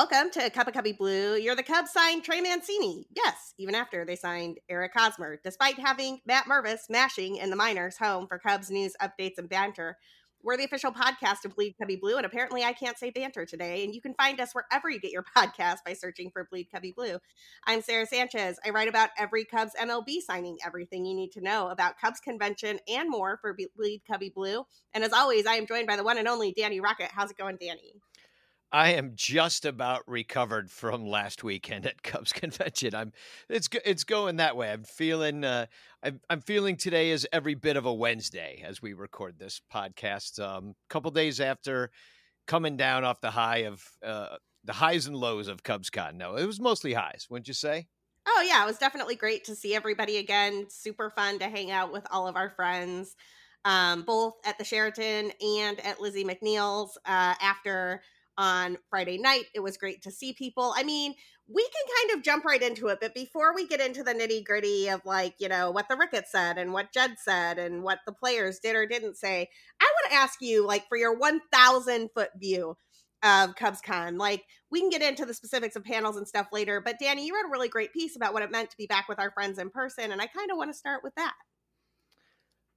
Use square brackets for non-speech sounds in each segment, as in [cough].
Welcome to Cup of Cubby Blue. You're the Cubs signed Trey Mancini. Yes, even after they signed Eric Hosmer, despite having Matt Mervis mashing in the minors home for Cubs news, updates, and banter. We're the official podcast of Bleed Cubby Blue, and apparently I can't say banter today. And you can find us wherever you get your [laughs] podcast by searching for Bleed Cubby Blue. I'm Sarah Sanchez. I write about every Cubs MLB signing, everything you need to know about Cubs convention and more for Bleed Cubby Blue. And as always, I am joined by the one and only Danny Rocket. How's it going, Danny? I am just about recovered from last weekend at Cubs [laughs] convention. I'm it's it's going that way. I'm feeling uh, I'm I'm feeling today is every bit of a Wednesday as we record this podcast. A um, couple days after coming down off the high of uh, the highs and lows of CubsCon. No, it was mostly highs. Wouldn't you say? Oh yeah, it was definitely great to see everybody again. Super fun to hang out with all of our friends, um, both at the Sheraton and at Lizzie McNeil's uh, after on Friday night. It was great to see people. I mean, we can kind of jump right into it, but before we get into the nitty gritty of like, you know, what the Ricketts said and what Jed said and what the players did or didn't say, I want to ask you, like, for your 1,000 foot view of CubsCon, like, we can get into the specifics of panels and stuff later, but Danny, you wrote a really great piece about what it meant to be back with our friends in person, and I kind of want to start with that.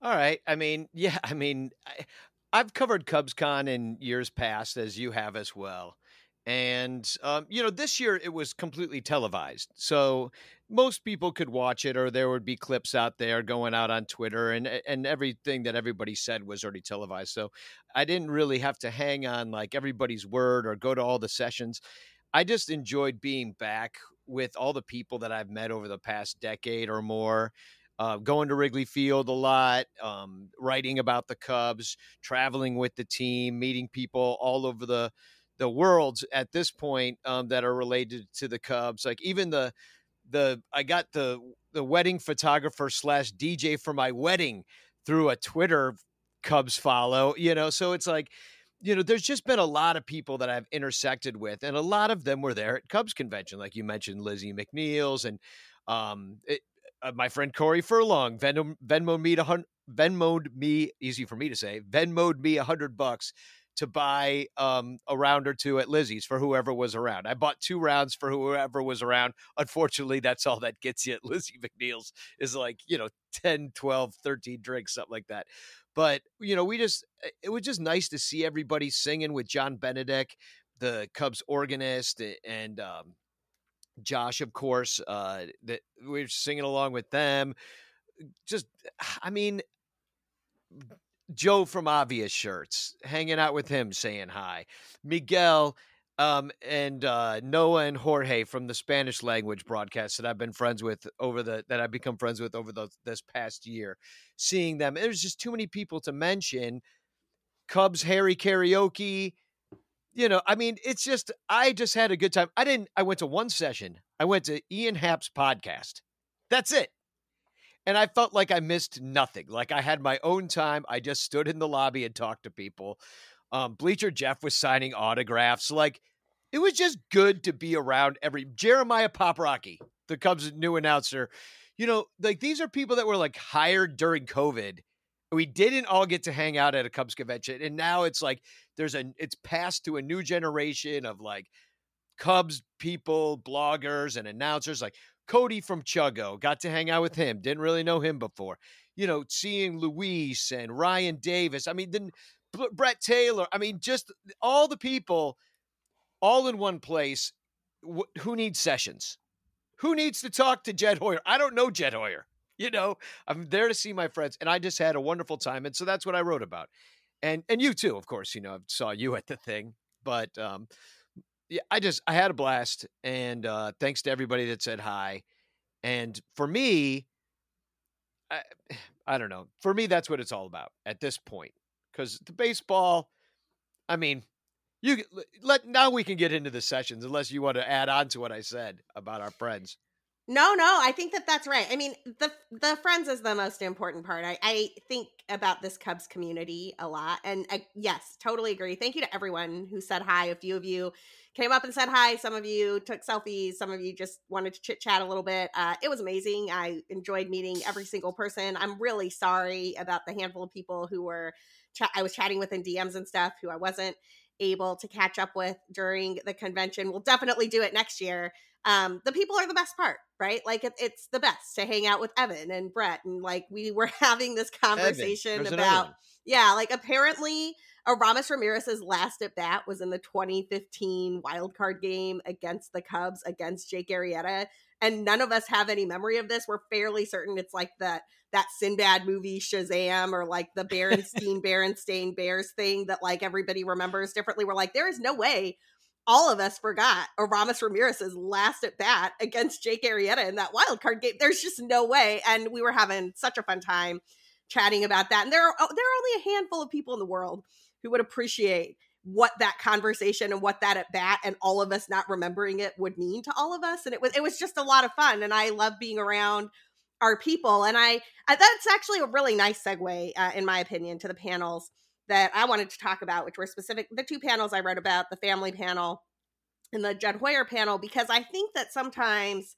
All right. I mean, [laughs] yeah, I mean, I, I've covered CubsCon in years past, as you have as well. And, um, you know, this year it was completely televised. So most people could watch it, or there would be clips out there going out on Twitter, and, and everything that everybody said was already televised. So I didn't really have to hang on like everybody's word or go to all the sessions. I just enjoyed being back with all the people that I've met over the past decade or more uh, going to Wrigley Field a lot, um, writing about the Cubs, traveling with the team, meeting people all over the the world at this point um, that are related to the Cubs. Like even the the I got the the wedding photographer slash DJ for my wedding through a Twitter Cubs follow. You know, so it's like you know, there's just been a lot of people that I've intersected with, and a lot of them were there at Cubs convention, like you mentioned, Lizzie McNeil's, and um, it, uh, my friend Corey Furlong Venmo, Venmoed me to Venmoed me easy for me to say Venmoed me a hundred bucks to buy um, a round or two at Lizzie's for whoever was around. I bought two rounds for whoever was around. Unfortunately, that's all that gets you at Lizzie McNeil's is like, you know, 10, 12, 13 drinks, something like that. But, you know, we just, eh, it was just nice to see everybody singing with John Benedek, the Cubs organist, and um, Josh, of course, uh, that we're singing along with them. Just, [sighs] I mean, Joe from Obvious Shirts, hanging out with him, saying hi. Miguel um, and uh, Noah and Jorge from the Spanish language broadcast that I've been friends with over the that I've become friends with over the this past year. Seeing them, there's just too many people to mention. Cubs Harry karaoke, you know, I mean, it's just I just had a good time. I didn't. I went to one session. I went to Ian Happ's podcast. That's it. And I felt like I missed nothing. Like I had my own time. I just stood in the lobby and talked to people. Um, Bleacher Jeff was signing autographs. Like it was just good to be around every Jeremiah Poprocki, the Cubs' new announcer. You know, like these are people that were like hired during COVID we didn't all get to hang out at a Cubs convention, and now it's like there's a it's passed to a new generation of like Cubs people, bloggers, and announcers. Like Cody from Chuggo, got to hang out with him. Didn't really know him before. You know, seeing Luis and Ryan Davis. I mean, then Brett Taylor. I mean, just all the people, all in one place. who needs sessions? Who needs to talk to Jed Hoyer? I don't know Jed Hoyer you know, I'm there to see my friends, and I just had a wonderful time, and so that's what I wrote about. And and you too, of course. You know, I saw you at the thing, but um, yeah, I just I had a blast, and uh, thanks to everybody that said hi. And for me, I, I don't know. For me, that's what it's all about at this point, because the baseball. I mean, you let now we can get into the sessions, unless you want to add on to what I said about our friends. No, no, I think that that's right. I mean, the the friends is the most important part. I, I think about this Cubs community a lot, and I, yes, totally agree. Thank you to everyone who said hi. A few of you came up and said hi. Some of you took selfies. Some of you just wanted to chit chat a little bit. Uh, it was amazing. I enjoyed meeting every single person. I'm really sorry about the handful of people who were ch- I was chatting with in DMs and stuff who I wasn't. Able to catch up with during the convention. We'll definitely do it next year. Um, the people are the best part, right? Like it, it's the best to hang out with Evan and Brett, and like we were [laughs] having this conversation about, yeah, like apparently Aramis Ramirez's last at bat was in the 2015 wild card game against the Cubs against Jake Arrieta. And none of us have any memory of this. We're fairly certain it's like that that Sinbad movie Shazam or like the Berenstein Berenstain Bears thing that like everybody remembers differently. We're like, there is no way all of us forgot Aramis Ramirez's last at bat against Jake Arrieta in that wild card game. There's just no way. And we were having such a fun time chatting about that. And there are oh, there are only a handful of people in the world who would appreciate what that conversation and what that at bat and all of us not remembering it would mean to all of us and it was it was just a lot of fun and i love being around our people and i, I that's actually a really nice segue uh, in my opinion to the panels that i wanted to talk about which were specific the two panels i wrote about the family panel and the jed hoyer panel because i think that sometimes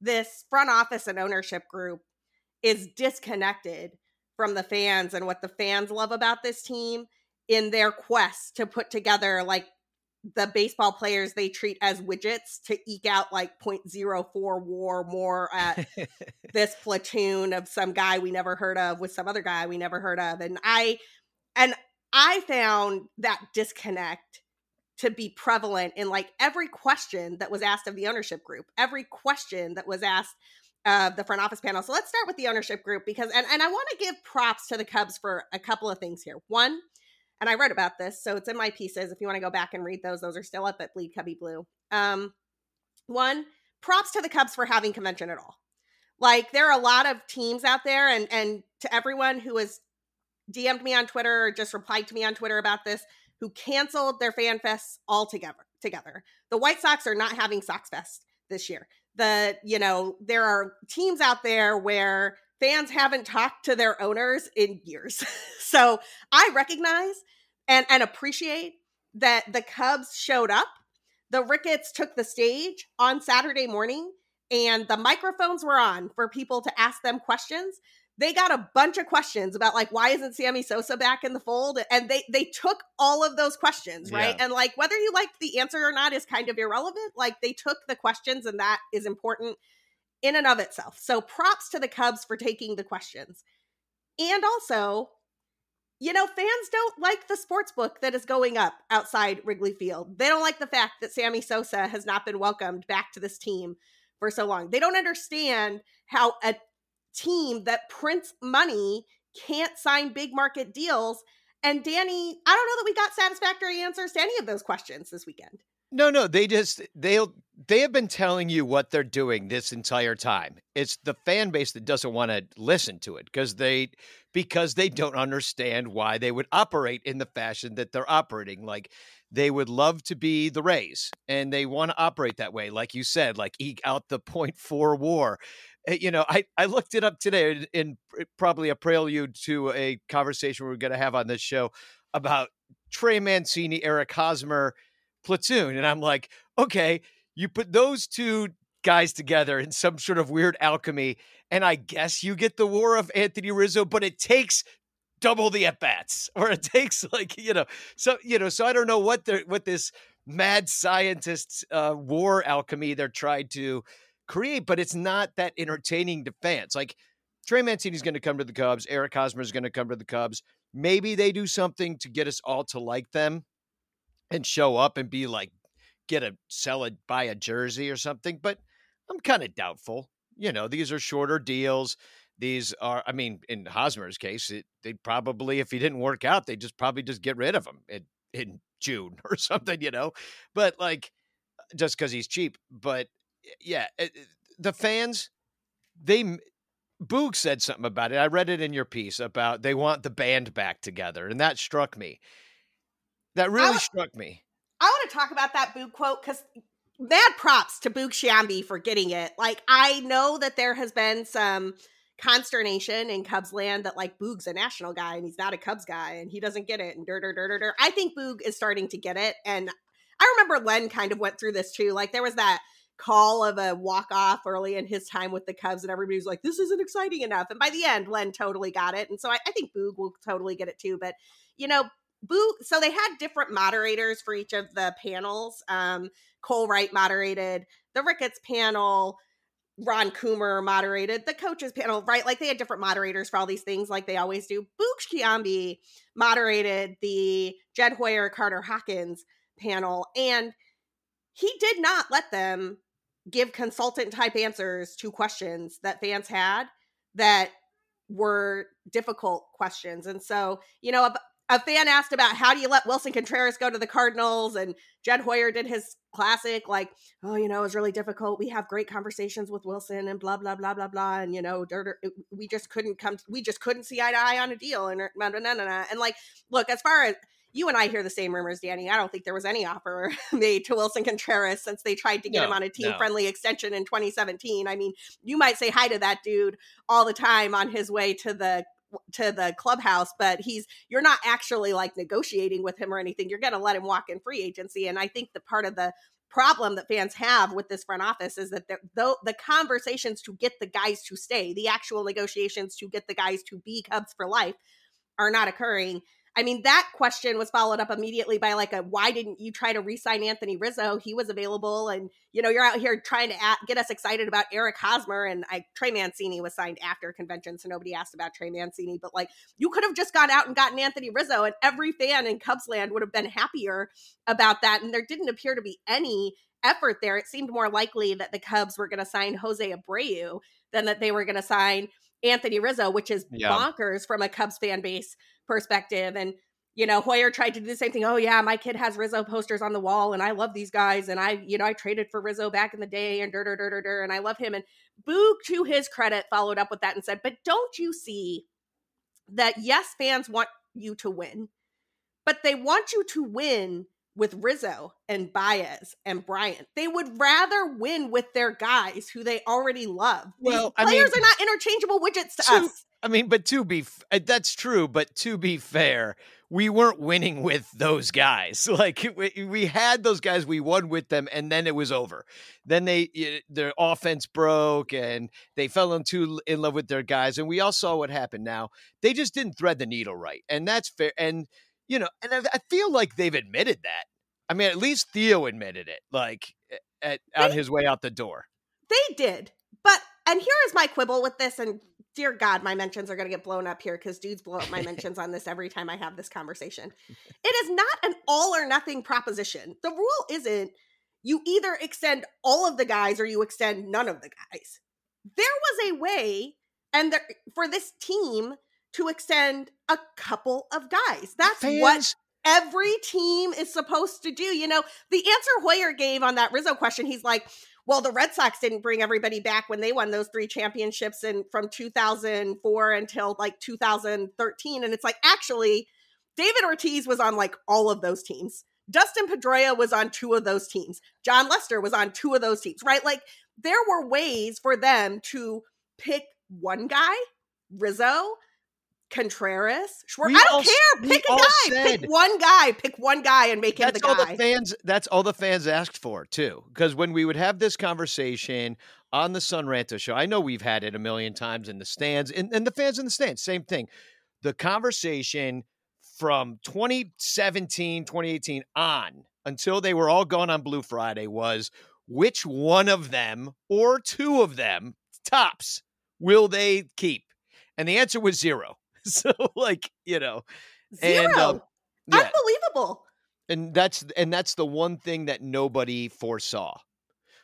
this front office and ownership group is disconnected from the fans and what the fans love about this team in their quest to put together like the baseball players they treat as widgets to eke out like 0.04 war more at [laughs] this platoon of some guy we never heard of with some other guy we never heard of. And i and i found that disconnect to be prevalent in like every question that was asked of the ownership group every question that was asked of the front office panel. So let's start with the ownership group because and, and i want to give props to the cubs for a couple of things here. One and I wrote about this, so it's in my pieces. If you want to go back and read those, those are still up at Bleed Cubby Blue. Um, one, props to the Cubs for having convention at all. Like there are a lot of teams out there, and and to everyone who has DM'd me on Twitter or just replied to me on Twitter about this, who canceled their fan fests altogether. Together, the White Sox are not having Sox Fest this year. The you know there are teams out there where fans haven't talked to their owners in years. [laughs] so I recognize and, and appreciate that the Cubs showed up. The Ricketts took the stage on Saturday morning and the microphones were on for people to ask them questions. They got a bunch of questions about like why isn't Sammy Sosa back in the fold and they they took all of those questions, right? Yeah. And like whether you liked the answer or not is kind of irrelevant. Like they took the questions and that is important in and of itself. So props to the Cubs for taking the questions. And also, you know, fans don't like the sports book that is going up outside Wrigley Field. They don't like the fact that Sammy Sosa has not been welcomed back to this team for so long. They don't understand how a team that prints money can't sign big market deals. And Danny, I don't know that we got satisfactory answers to any of those questions this weekend. No, no, they just they'll they have been telling you what they're doing this entire time. It's the fan base that doesn't want to listen to it because they because they don't understand why they would operate in the fashion that they're operating. Like they would love to be the Rays and they want to operate that way, like you said, like eke out the point four war. Eh, you know, I, I looked it up today in probably a prelude to a conversation we're going to have on this show about Trey Mancini, Eric Hosmer platoon. And I'm like, okay, you put those two guys together in some sort of weird alchemy, and I guess you get the war of Anthony Rizzo, but it takes double the at bats, or it [laughs] takes like you know, so you know, so I don't know what the what this mad scientists uh, war alchemy they're trying to create, but it's not that entertaining to fans. Like Trey Mancini's going to come to the Cubs, Eric Hosmer is going to come to the Cubs. Maybe they do something to get us all to like them and show up and be like, get a sell it, buy a jersey or something. But I'm kind of doubtful. You know, these are shorter deals. These are, I mean, in Hosmer's case, it, they'd probably, if he didn't work out, they'd just probably just get rid of him in, in [laughs] June or something, you know? But like, just because he's cheap. But yeah, it, eh, eh, the fans, they, Boog said something about it. I read it in your piece about they want the band back together, and that struck me. That really struck me. I want to talk about that Boog quote because mad props to Boog Sciambi for getting it. Like, I know that there has been some consternation in Cubs land that like Boog's a national guy and he's not a Cubs guy and he doesn't get it and dirt, dirt, dirt, dirt. I think Boog is starting to get it. And I remember Len kind of went through this too. Like, there was that call of a walk off early in his time with the Cubs, and everybody was like, "This isn't exciting enough." And by the end, Len totally got it, and so I, I think Boog will totally get it too. But you know, Boo. So they had different moderators for each of the panels. Um, Cole Wright moderated the Ricketts panel. Ron Coomer moderated the coaches panel, right? Like they had different moderators for all these things, like they always do. Boog Sciambi moderated the Jed Hoyer Carter Hawkins panel, and he did not let them give consultant type answers to questions that fans had that were difficult questions. And so, you know, a, fan asked about how do you let Willson Contreras go to the Cardinals, and Jed Hoyer did his classic, like, oh, you know, it was really difficult. We have great conversations with Willson, and blah, blah, blah, blah, blah. And, you know, we just couldn't come, we just couldn't see eye to eye on a deal. And, er, and like, look, as far as, you and I hear the same rumors, Danny. I don't think there was any offer [laughs] made to Willson Contreras since they tried to get no, him on a team friendly no. extension in 2017. I mean, you might say hi to that dude all the time on his way to the to the clubhouse but he's you're not actually like negotiating with him or anything you're going to let him walk in free agency and i think the part of the problem that fans have with this front office is that the, the conversations to get the guys to stay the actual negotiations to get the guys to be cubs for life are not occurring I mean, that question was followed up immediately by like a why didn't you try to re-sign Anthony Rizzo? He was available, and you know you're out here trying to at, get us excited about Eric Hosmer and I, Trey Mancini was signed after convention, so nobody asked about Trey Mancini. But like, you could have just gone out and gotten Anthony Rizzo, and every fan in Cubsland would have been happier about that. And there didn't appear to be any effort there. It seemed more likely that the Cubs were going to sign Jose Abreu than that they were going to sign Anthony Rizzo, which is yeah. bonkers from a Cubs fan base perspective. And, you know, Hoyer tried to do the same thing. Oh, yeah, my kid has Rizzo posters on the wall and I love these guys. And I, you know, I traded for Rizzo back in the day and dur, and I love him. And Boog, to his credit, followed up with that and said, but don't you see that, yes, fans want you to win, but they want you to win with Rizzo and Baez and Bryant. They would rather win with their guys who they already love. Well, These players I mean, are not interchangeable widgets to, to us. I mean, but to be uh, that's true, but to be fair, we weren't winning with those guys. [laughs] Like we, we had those guys, we won with them, and then it was over. Then they their offense broke, and they fell into in love with their guys, and we all saw what happened. Now they just didn't thread the needle right, and that's fair. And you know, and I, I feel like they've admitted that. I mean, at least Theo admitted it, like at, they, on his way out the door. They did, but and here is my quibble with this, and dear God, my mentions are going to get blown up here because dudes blow up my mentions on this every time I have this conversation. It is not an all or nothing proposition. The rule isn't you either extend all of the guys or you extend none of the guys. There was a way, and there, for this team to extend a couple of guys. That's Fans. what every team is supposed to do. You know, the answer Hoyer gave on that Rizzo question, he's like, well, the Red Sox didn't bring everybody back when they won those three championships and from 2004 until like 2013. And it's like, actually, David Ortiz was on like all of those teams. Dustin Pedroia was on two of those teams. Jon Lester was on two of those teams, right? Like there were ways for them to pick one guy, Rizzo, Contreras. Schwarber. I don't all, care. Pick a guy. Said, pick one guy. Pick one guy and make him the guy. All the fans. That's all the fans asked for too. Because when we would have this conversation on the Son Ranto show, I know we've had it a million times in the stands, and, and the fans in the stands, same thing. The conversation from 2017, 2018 on until they were all gone on Blue Friday was which one of them or two of them tops will they keep? And the answer was zero. [laughs] so like you know zero and, um, yeah. unbelievable! And that's and that's the one thing that nobody foresaw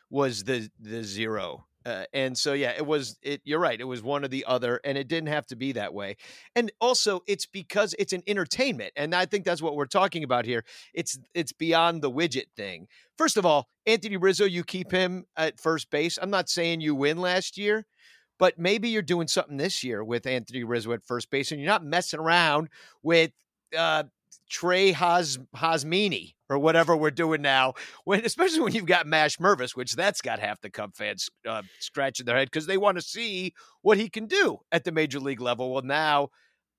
was the the zero uh, and so yeah it was it you're right it was one or the other and it didn't have to be that way and also it's because it's an entertainment and i think that's what we're talking about here it's it's beyond the widget thing. First of all anthony rizzo you keep him at first base i'm not saying you win last year but maybe you're doing something this year with Anthony Rizzo at first base, and you're not messing around with uh, Trey Has Hasmini or whatever we're doing now. When especially when you've got Mash Mervis, which that's got half the Cub fans uh, scratching their head because they want to see what he can do at the major league level. Well, now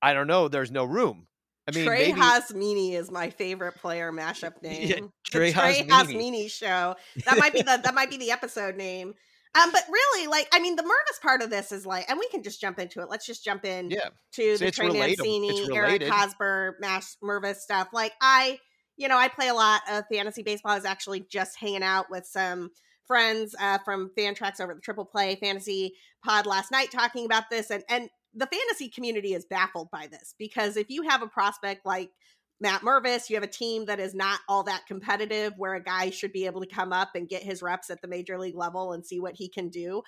I don't know. There's no room. I mean, Trey maybe... Hasmini is my favorite player mashup [laughs] name. Yeah, Trey, the Trey Hasmini. Hasmini show. That might be the that might be the episode name. Um, but really, like, I mean, the Mervis part of this is like, and we can just jump into it. Let's just jump in Yeah. to So the Trey. Mancini, Eric related. Mash Mervis stuff. Like, I, you know, I play a lot of fantasy baseball. I was actually just hanging out with some friends uh, from fan tracks over the Triple Play Fantasy Pod last night talking about this, and and the fantasy community is baffled by this because if you have a prospect like Matt Mervis, you have a team that is not all that competitive, where a guy should be able to come up and get his reps at the major league level and see what he can do.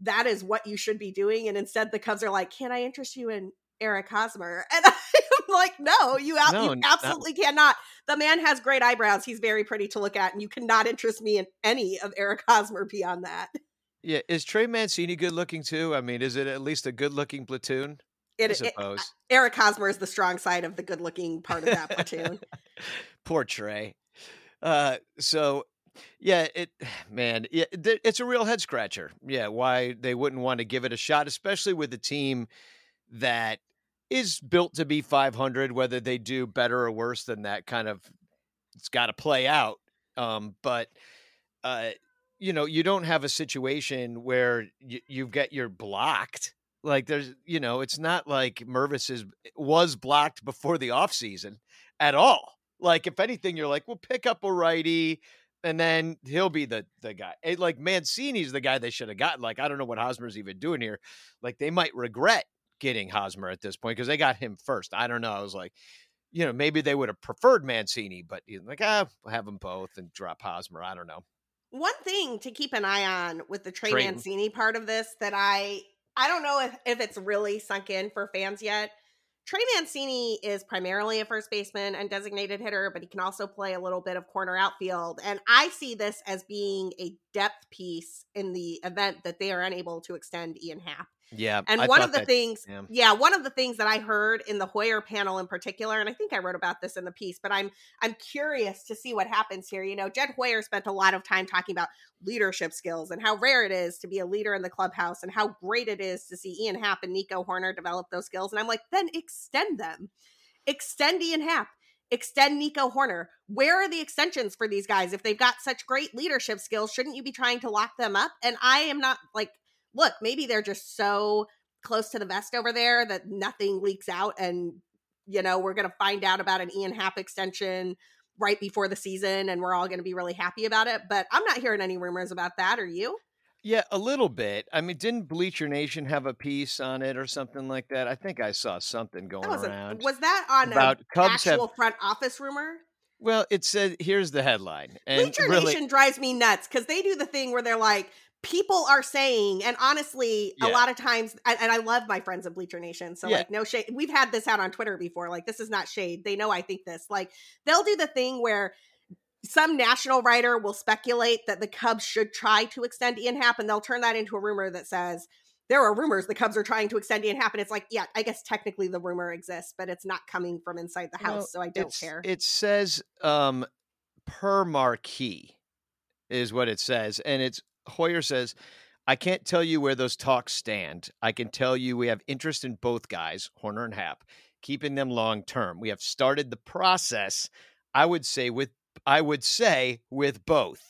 That is what you should be doing. And instead, the Cubs are like, "Can I interest you in Eric Hosmer?" [laughs] And I'm like, "No, you, out, No, you absolutely cannot." The man has great eyebrows. He's very pretty to look at, and you cannot interest me in any of Eric Hosmer beyond that. Yeah. Is Trey Mancini good looking too? I mean, is it at least a good looking platoon? I It, it, suppose. Eric Hosmer is the strong side of the good-looking part of that platoon. [laughs] Poor Trey. Uh, so yeah, it [sighs] man, yeah, th- it's a real head scratcher. Yeah, why they wouldn't want to give it a shot, especially with a team that is built to be 500. Whether they do better or worse than that, kind of, it's got to play out. Um, but uh, you know, you don't have a situation where you, you get your blocked. Like there's, you know, it's not like Mervis is was blocked before the offseason at all. Like if anything, you're like, well, pick up a righty, and then he'll be the the guy. Eh, Like Mancini's the guy they should have gotten. Like I don't know what Hosmer's even doing here. Like they might regret getting Hosmer at this point because they got him first. I don't know. I was like, you know, maybe they would have preferred Mancini, but like, ah, we'll have them both and drop Hosmer. I don't know. One thing to keep an eye on with the Trey Trade. Mancini part of this that I I don't know if, if it's really sunk in for fans yet. Trey Mancini is primarily a first baseman and designated hitter, but he can also play a little bit of corner outfield. And I see this as being a depth piece in the event that they are unable to extend Ian Happ. Yeah, And I one of the that- things, yeah. yeah. one of the things that I heard in the Hoyer panel in particular, and I think I wrote about this in the piece, but I'm I'm curious to see what happens here. You know, Jed Hoyer spent a lot of time talking about leadership skills and how rare it is to be a leader in the clubhouse and how great it is to see Ian Happ and Nico Hoerner develop those skills. And I'm like, then extend them. Extend Ian Happ. Extend Nico Hoerner. Where are the extensions for these guys? If they've got such great leadership skills, shouldn't you be trying to lock them up? And I am not like, look, maybe they're just so close to the vest over there that nothing leaks out and you know we're going to find out about an Ian Happ extension right before the season and we're all going to be really happy about it but I'm not hearing any rumors about that are you Yeah, a little bit. I mean, didn't Bleacher Nation have a piece on it or something like that? I think I saw something going was, a, around. was that on about Cubs have- actual front office rumor well, it said here's the headline, and Bleacher really, Nation drives me nuts because they do the thing where they're like people are saying and honestly a lot of times and and i love my friends at bleacher nation so Yeah. like no shade we've had this out on twitter before like this is not shade they know i think this like they'll do the thing where some national writer will speculate that the cubs should try to extend ian happ and they'll turn that into a rumor that says there are rumors the cubs are trying to extend ian happ and it's like yeah i guess technically the rumor exists but it's not coming from inside the house Well, so i don't care It says um, per marquee is what it says, and it's Hoyer says. I can't tell you where those talks stand. I can tell you we have interest in both guys, Hoerner and Happ, keeping them long term. We have started the process. I would say with I would say with both.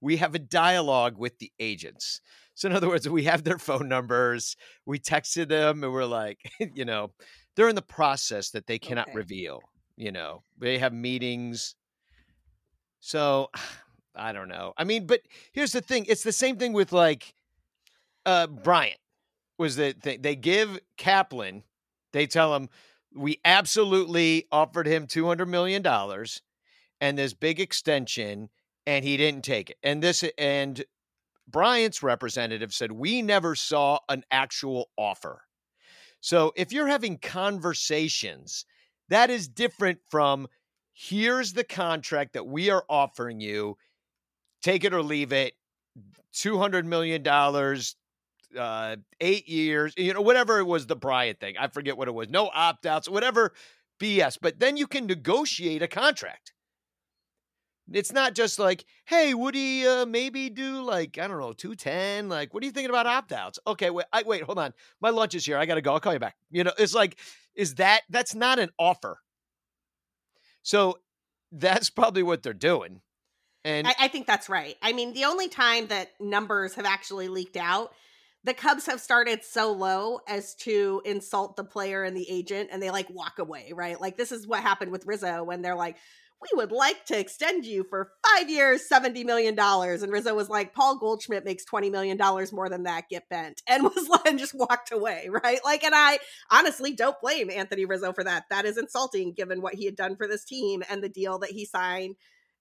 We have a dialogue with the agents. So in other words, we have their phone numbers. We texted them and we're like, [laughs] you know, they're in the process that they cannot Okay. reveal. You know, they have meetings. So [sighs] I don't know. I mean, but here's the thing. It's the same thing with like uh Bryant was that they, they give Kaplan, they tell him we absolutely offered him two hundred million dollars and this big extension, and he didn't take it. And this and Bryant's representative said we never saw an actual offer. So if you're having conversations, that is different from here's the contract that we are offering you. Take it or leave it. $200 million, uh, eight years, you know, whatever it was, the Bryant thing. I forget what it was. No opt outs, whatever BS. But then you can negotiate a contract. It's not just like, hey, would he uh, maybe do like, I don't know, 210? Like, what are you thinking about opt outs? Okay, wait, I, wait, hold on. My lunch is here. I got to go. I'll call you back. You know, it's like, is that, that's not an offer. So that's probably what they're doing. And I, I think that's right. I mean, the only time that numbers have actually leaked out, the Cubs have started so low as to insult the player and the agent, and they like walk away, right? Like this is what happened with Rizzo when they're like, "We would like to extend you for five years, seventy million dollars," and Rizzo was like, "Paul Goldschmidt makes twenty million dollars more than that. Get bent," [laughs] and was and just walked away, right? Like, and I honestly don't blame Anthony Rizzo for that. That is insulting given what he had done for this team and the deal that he signed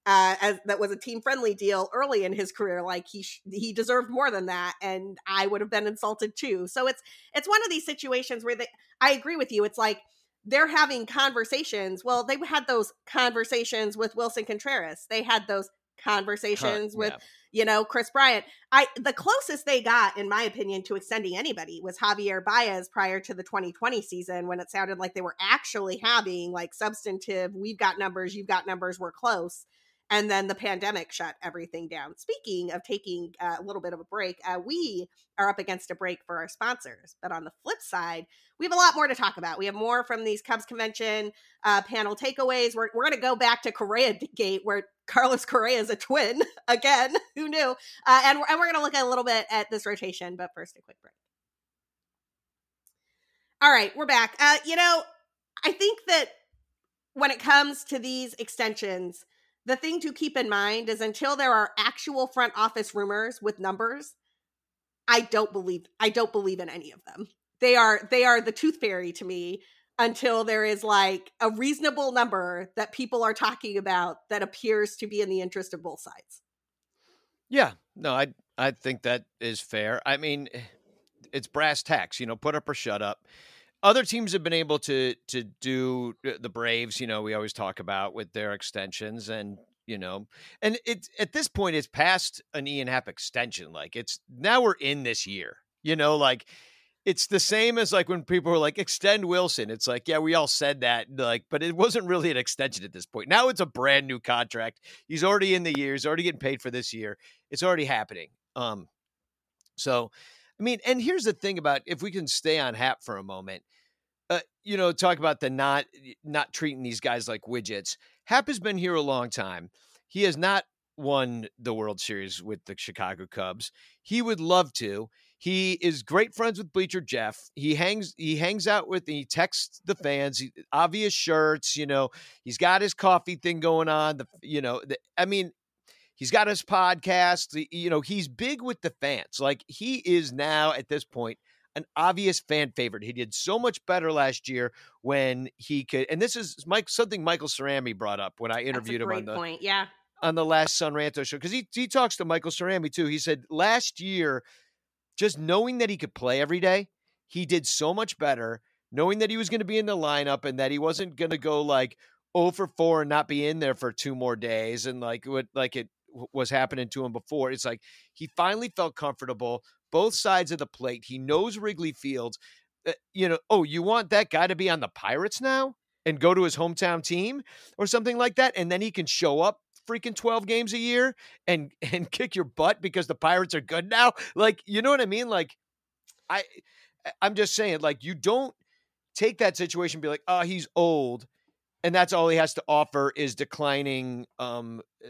uh, as that was a team friendly deal early in his career. Like he sh- he deserved more than that, and I would have been insulted too. So it's it's one of these situations where they, I agree with you. It's like they're having conversations. Well, they had those conversations with Willson Contreras. They had those conversations with yeah. you know Kris Bryant. I the closest they got, in my opinion, to extending anybody was Javier Baez prior to the 2020 season when it sounded like they were actually having like substantive. We've got numbers, you've got numbers, we're close and then the pandemic shut everything down. Speaking of taking a little bit of a break, uh, we are up against a break for our sponsors. But on the flip side, we have a lot more to talk about. We have more from these Cubs convention uh, panel takeaways. We're, we're going to go back to Correa [laughs] Gate, where Carlos Correa is a twin [laughs] again. Who knew? Uh, and, and we're going to look a little bit at this rotation. But first, a quick break. All right, we're back. Uh, you know, I think that when it comes to these extensions, the thing to keep in mind is until there are actual front office rumors with numbers, I don't believe I don't believe in any of them. They are they are the tooth fairy to me until there is like a reasonable number that people are talking about that appears to be in the interest of both sides. Yeah, no, I I think that is fair. I mean, eh, it's brass tacks, you know, put up or shut up. Other teams have been able to to do uh, the Braves, you know, we always talk about with their extensions and you know, and it's at this point it's past an Ian Happ extension. Like it's now we're in this year, you know, like it's the same as like when people were like extend Willson. It's like, yeah, we all said that, like, but it wasn't really an extension at this point. Now it's a brand new contract. He's already in the year. He's already getting paid for this year. It's already happening. Um, so I mean, and here's the thing about if we can stay on Happ for a moment, uh, you know, talk about the not not treating these guys like widgets. Happ has been here a long time. He has not won the World Series with the Chicago Cubs. He would love to. He is great friends with Bleacher Jeff. He hangs he hangs out with he texts the fans. He, obvious shirts, you know. He's got his coffee thing going on. The you know, the, I mean, He's got his podcast. You know, he's big with the fans. Like he is now at this point an obvious fan favorite. He did so much better last year when he could. And this is Mike something Michael Cerami brought up when I interviewed him on the point. Yeah. on the last Son Ranto show because he he talks to Michael Cerami too. He said last year, just knowing that he could play every day, he did so much better. Knowing that he was going to be in the lineup and that he wasn't going to go like 0 for 4 and not be in there for two more days and like what like it was happening to him before. It's like he finally felt comfortable both sides of the plate. He knows Wrigley Field. Uh, you know, oh, you want that guy to be on the Pirates now and go to his hometown team or something like that, and then he can show up freaking 12 games a year and [laughs] and kick your butt because the Pirates are good now. Like, you know what I mean? Like I I'm just saying like you don't take that situation and be like, "Oh, he's old." And that's all he has to offer is declining um uh,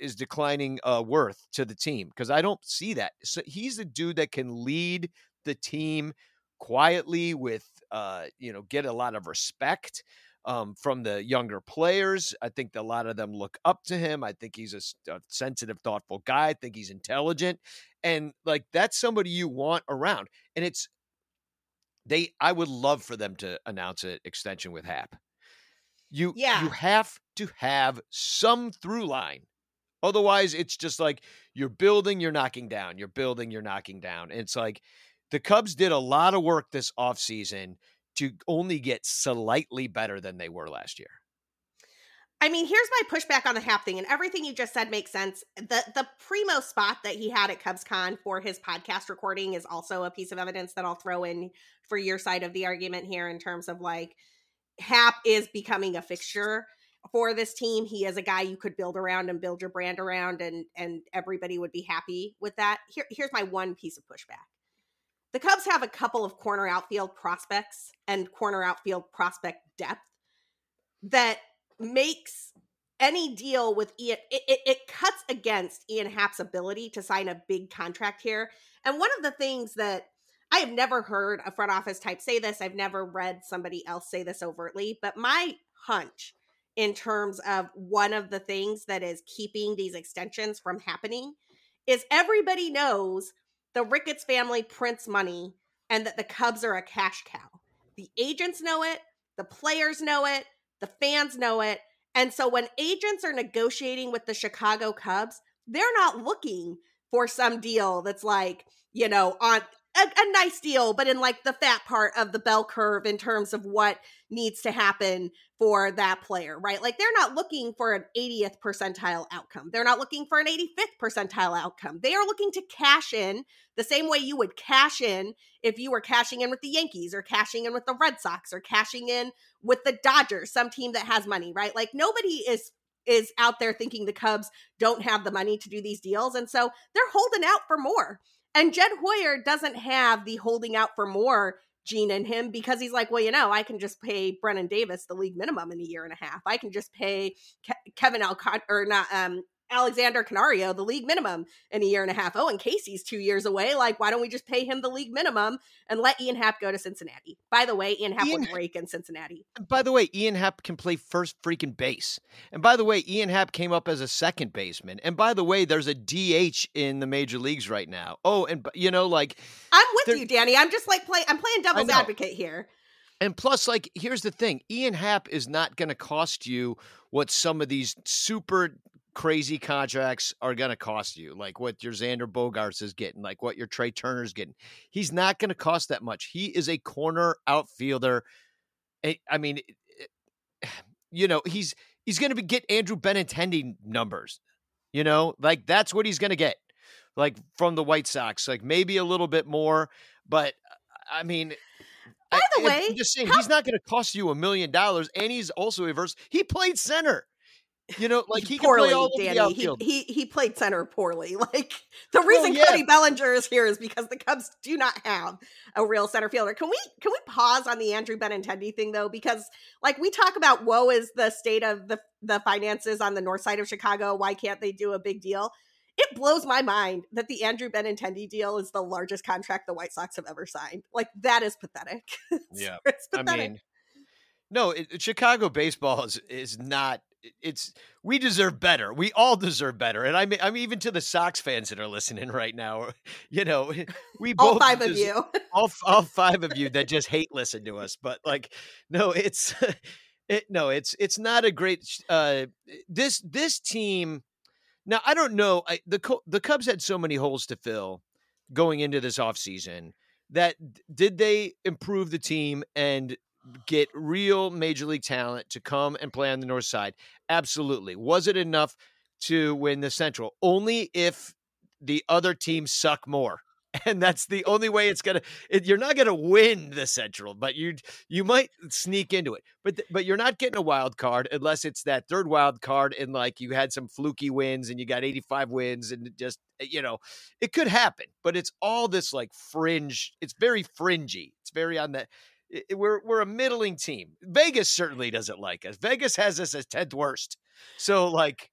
is declining uh, worth to the team because I don't see that. So he's a dude that can lead the team quietly with uh, you know get a lot of respect um, from the younger players. I think a lot of them look up to him. I think he's a, a sensitive, thoughtful guy. I think he's intelligent, and like that's somebody you want around. And it's they. I would love for them to announce an extension with Happ. You Yeah. you have to have some through line Otherwise, it's just like you're building, you're knocking down, you're building, you're knocking down. It's like the Cubs did a lot of work this offseason to only get slightly better than they were last year. I mean, here's my pushback on the Happ thing, and everything you just said makes sense. The the primo spot that he had at CubsCon for his podcast recording is also a piece of evidence that I'll throw in for your side of the argument here in terms of like Happ is becoming a fixture for this team. He is a guy you could build around and build your brand around, and and everybody would be happy with that. Here, here's my one piece of pushback. The Cubs have a couple of corner outfield prospects and corner outfield prospect depth that makes any deal with Ian, it, it, it, cuts against Ian Happ's ability to sign a big contract here. And one of the things that I have never heard a front office type say this, I've never read somebody else say this overtly, but my hunch in terms of one of the things that is keeping these extensions from happening is everybody knows the Ricketts family prints money and that the Cubs are a cash cow. The agents know it, the players know it, the fans know it. And so when agents are negotiating with the Chicago Cubs, they're not looking for some deal that's like, you know, on a, a, nice deal, but in like the fat part of the bell curve in terms of what needs to happen for that player, right? Like they're not looking for an 80th percentile outcome. They're not looking for an 85th percentile outcome. They are looking to cash in the same way you would cash in if you were cashing in with the Yankees or cashing in with the Red Sox or cashing in with the Dodgers, some team that has money, right? Like nobody is is out there thinking the Cubs don't have the money to do these deals and so they're holding out for more. And Jed Hoyer doesn't have the holding out for more gene in him because he's like, well, you know, I can just pay Brennen Davis the league minimum in a year and a half. I can just pay Ke- Kevin Alcott or not um Alexander Canario the league minimum in a year and a half. Oh, and Caissie's two years away. Like, why don't we just pay him the league minimum and let Ian Happ go to Cincinnati? By the way, Ian Happ Ian, would break in Cincinnati. By the way, Ian Happ can play first freaking base. And by the way, Ian Happ came up as a second baseman. And by the way, there's a DH in the major leagues right now. Oh, and you know, like I'm with you, Danny. I'm just like play. I'm playing devil's advocate here. And plus, like, here's the thing: Ian Happ is not going to cost you what some of these super crazy contracts are going to cost you, like what your Xander Bogaerts is getting, like what your Trea Turner's getting. He's not going to cost that much. He is a corner outfielder. I mean, [sighs] you know, he's he's going to get Andrew Benintendi numbers. You know, like that's what he's going to get, like from the White Sox, like maybe a little bit more, but I mean. By the I, way, I'm just saying how- he's not going to cost you a million dollars, and he's also a verse. He played center. You know, like [laughs] he poorly, can play all Danny. He, he he played center poorly. [laughs] Like the reason well, yeah. Cody Bellinger is here is because the Cubs do not have a real center fielder. Can we can we pause on the Andrew Benintendi thing though? Because like we talk about woe is the state of the the finances on the north side of Chicago. Why can't they do a big deal? It blows my mind that the Andrew Benintendi deal is the largest contract the White Sox have ever signed. Like that is pathetic. [laughs] yeah, it's pathetic. I mean, no, it, Chicago baseball is is not it's we deserve better. We all deserve better, and I'm I'm even to the Sox fans that are listening right now. [laughs] You know, [laughs] we all both five of you, [laughs] all all five of you that just hate listen to us. But like, no, it's it no, it's it's not a great uh this this team. Now I don't know. I, the the Cubs had so many holes to fill going into this offseason that did they improve the team and get real major league talent to come and play on the north side? Absolutely. Was it enough to win the Central? Only if the other teams suck more. [laughs] And that's the only way it's gonna. It, you're not gonna win the Central, but you you might sneak into it. But th- but you're not getting a wild card unless it's that third wild card and like you had some fluky wins and you got 85 wins and just eh, you know it could happen. But it's all this like fringe. It's very fringy. It's very on the we're we're a middling team. Vegas certainly doesn't like us. Vegas has us as tenth worst. So like,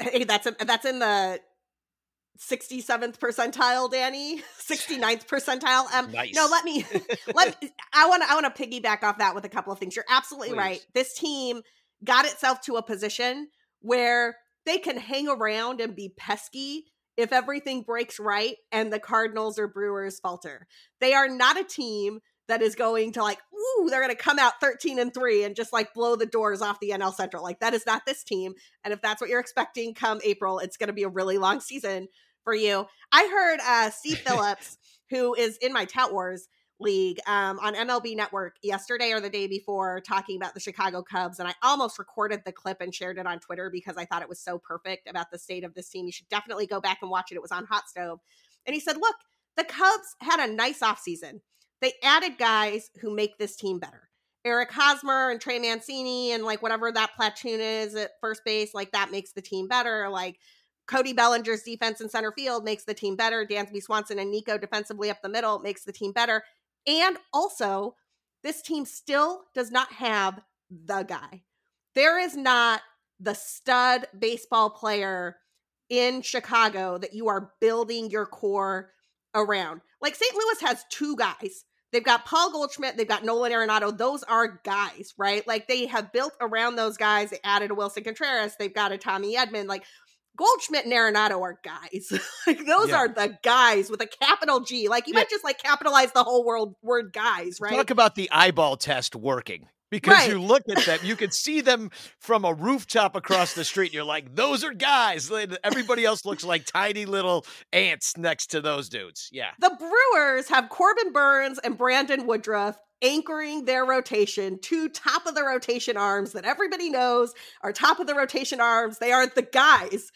hey, that's a, that's in the 67th percentile, Danny. [laughs] 69th percentile. Um, nice. No, let me [laughs] let me, I want to I want to piggyback off that with a couple of things. You're absolutely Please. right. This team got itself to a position where they can hang around and be pesky if everything breaks right and the Cardinals or Brewers falter. They are not a team that is going to like, ooh, they're going to come out 13 and 3 and just like blow the doors off the NL Central. Like that is not this team. And if that's what you're expecting come April, it's going to be a really long season for you. I heard uh Steve [laughs] Phillips, who is in my Tout Wars league um, on MLB Network yesterday or the day before talking about the Chicago Cubs. And I almost recorded the clip and shared it on Twitter because I thought it was so perfect about the state of this team. You should definitely go back and watch it. It was on Hot Stove. And he said, Look, the Cubs had a nice offseason they added guys who make this team better. Eric Hosmer and Trey Mancini and like whatever that platoon is at first base, like that makes the team better. Like Cody Bellinger's defense in center field makes the team better. Dansby Swanson and Nico defensively up the middle makes the team better. And also, this team still does not have the guy. There is not the stud baseball player in Chicago that you are building your core around. Like St. Louis has two guys. They've got Paul Goldschmidt, they've got Nolan Arenado. Those are guys, right? Like they have built around those guys. They added a Willson Contreras, they've got a Tommy Edman. Like Goldschmidt and Arenado are guys. [laughs] like those yeah. are the guys with a capital G. Like you yeah. might just like capitalize the whole world word guys, right? Talk about the eyeball test working because right. you look at them, you can see them from a rooftop across the street. And You're like, those are guys. Everybody else looks like tiny little ants next to those dudes. Yeah. The Brewers have Corbin Burnes and Brandon Woodruff anchoring their rotation, two top of the rotation arms that everybody knows are top of the rotation arms. They are the guys.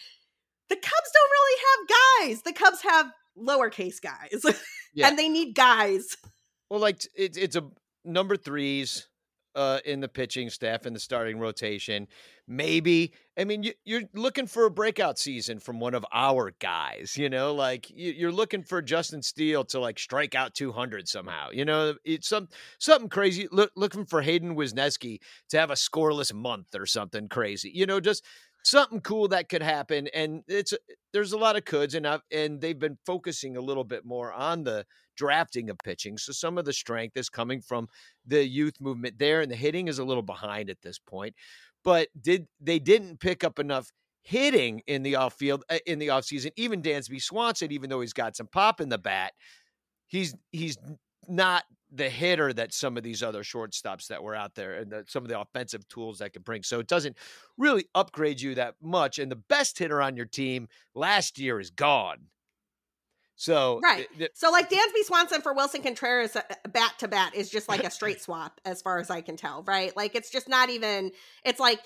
The Cubs don't really have guys. The Cubs have lowercase guys, [laughs] yeah. and they need guys. Well, like it's it's a number threes uh, in the pitching staff in the starting rotation. Maybe, I mean, you, are looking for a breakout season from one of our guys. You know, like you, are looking for Justin Steele to like strike out 200 somehow. You know, it's some something crazy. Look, looking for Hayden Wesneski to have a scoreless month or something crazy. You know, just something cool that could happen. And it's there's a lot of coulds, and I've, and they've been focusing a little bit more on the drafting of pitching. So some of the strength is coming from the youth movement there, and the hitting is a little behind at this point. But did they didn't pick up enough hitting in the off field uh, in the offseason. Even Dansby Swanson, even though he's got some pop in the bat, he's he's not the hitter that some of these other shortstops that were out there and the, some of the offensive tools that could bring. So it doesn't really upgrade you that much. And the best hitter on your team last year is gone. So right. Th- so like Dansby Swanson for Willson Contreras bat to bat is just like a [laughs] straight swap as far as I can tell, right? Like it's just not even. It's like.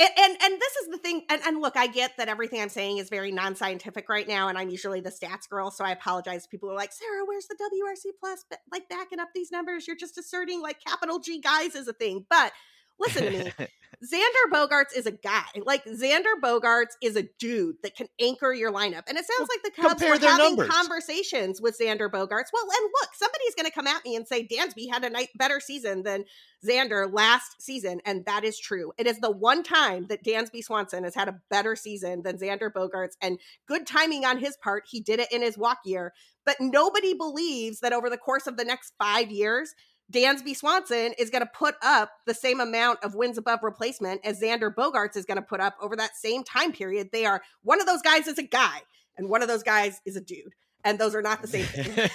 And, and and this is the thing and, and look i get that everything i'm saying is very non-scientific right now and i'm usually the stats girl so i apologize people are like sarah where's the wrc plus? But like backing up these numbers you're just asserting like capital g guys is a thing. But listen to me [laughs] Xander Bogaerts is a guy. Like Xander Bogaerts is a dude that can anchor your lineup. And it sounds well, like the Cubs were having numbers. conversations with Xander Bogaerts. Well, and look, somebody's going to come at me and say Dansby had a night better season than Xander last season, and that is true. It is the one time that Dansby Swanson has had a better season than Xander Bogaerts, and good timing on his part. He did it in his walk year, but nobody believes that over the course of the next five years Dansby Swanson is going to put up the same amount of wins above replacement as Xander Bogaerts is going to put up over that same time period. They are one of those guys is a guy, and one of those guys is a dude, and those are not the same [laughs] thing.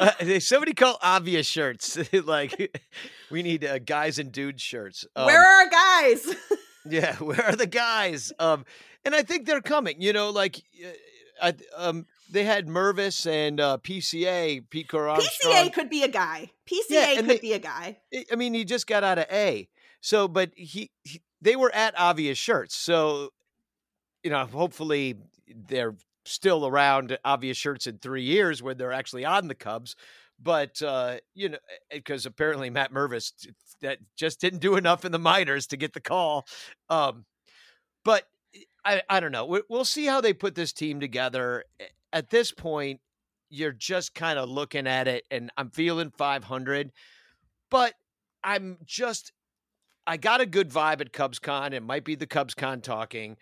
uh, somebody call obvious shirts [laughs] like we need uh, guys and dude shirts. Um, where are our guys? [laughs] yeah, where are the guys? Um, and I think they're coming. You know, like. Uh, I, um, they had Mervis and uh, PCA, Pete Armstrong. PCA could be a guy. PCA yeah, could they, be a guy. I mean, he just got out of A. So, but he, he they were at obvious shirts. So, you know, hopefully they're still around obvious shirts in three years when they're actually on the Cubs. But uh, you know, because apparently Matt Mervis that just didn't do enough in the minors to get the call. Um, but I, I don't know. We'll see how they put this team together at this point, you're just kind of looking at it, and I'm feeling 500, but I'm just, I got a good vibe at CubsCon. It might be the CubsCon talking,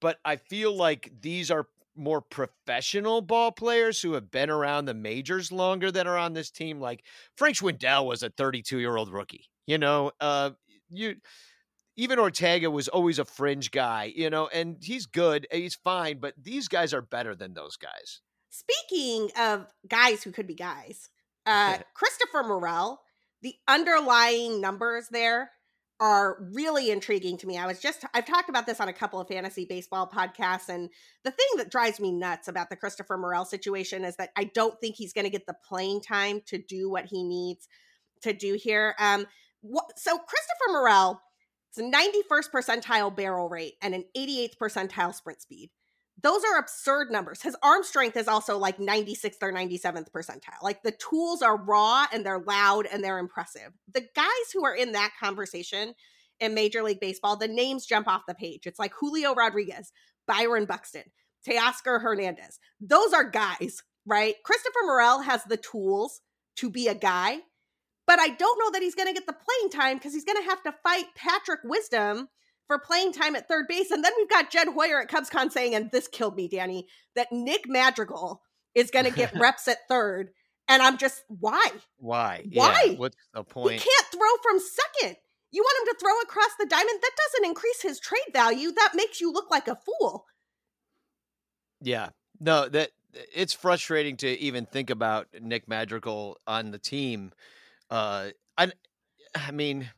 but I feel like these are more professional ball players who have been around the majors longer that are on this team. Like Frank Schwindel was a 32 year old rookie. You know, uh, you even Ortega was always a fringe guy, you know, and he's good, he's fine, but these guys are better than those guys. Speaking of guys who could be guys, uh, [laughs] Christopher Morel, the underlying numbers there are really intriguing to me. I was just I've talked about this on a couple of fantasy baseball podcasts and the thing that drives me nuts about the Christopher Morel situation is that I don't think he's going to get the playing time to do what he needs to do here. Um so Christopher Morel it's a 91st percentile barrel rate and an 88th percentile sprint speed. Those are absurd numbers. His arm strength is also like 96th or 97th percentile. Like the tools are raw and they're loud and they're impressive. The guys who are in that conversation in Major League Baseball, the names jump off the page. It's like Julio Rodriguez, Byron Buxton, Teoscar Hernandez. Those are guys, right? Christopher Morel has the tools to be a guy, but I don't know that he's going to get the playing time because he's going to have to fight Patrick Wisdom for playing time at third base. And then we've got Jed Hoyer at CubsCon saying, and this killed me, Danny, that Nick Madrigal is going to get [laughs] reps at third. And I'm just, why? Why? Why? Yeah, what's the point? He can't throw from second. You want him to throw across the diamond? That doesn't increase his trade value. That makes you look like a fool. Yeah. No, that it's frustrating to even think about Nick Madrigal on the team. Uh I I mean,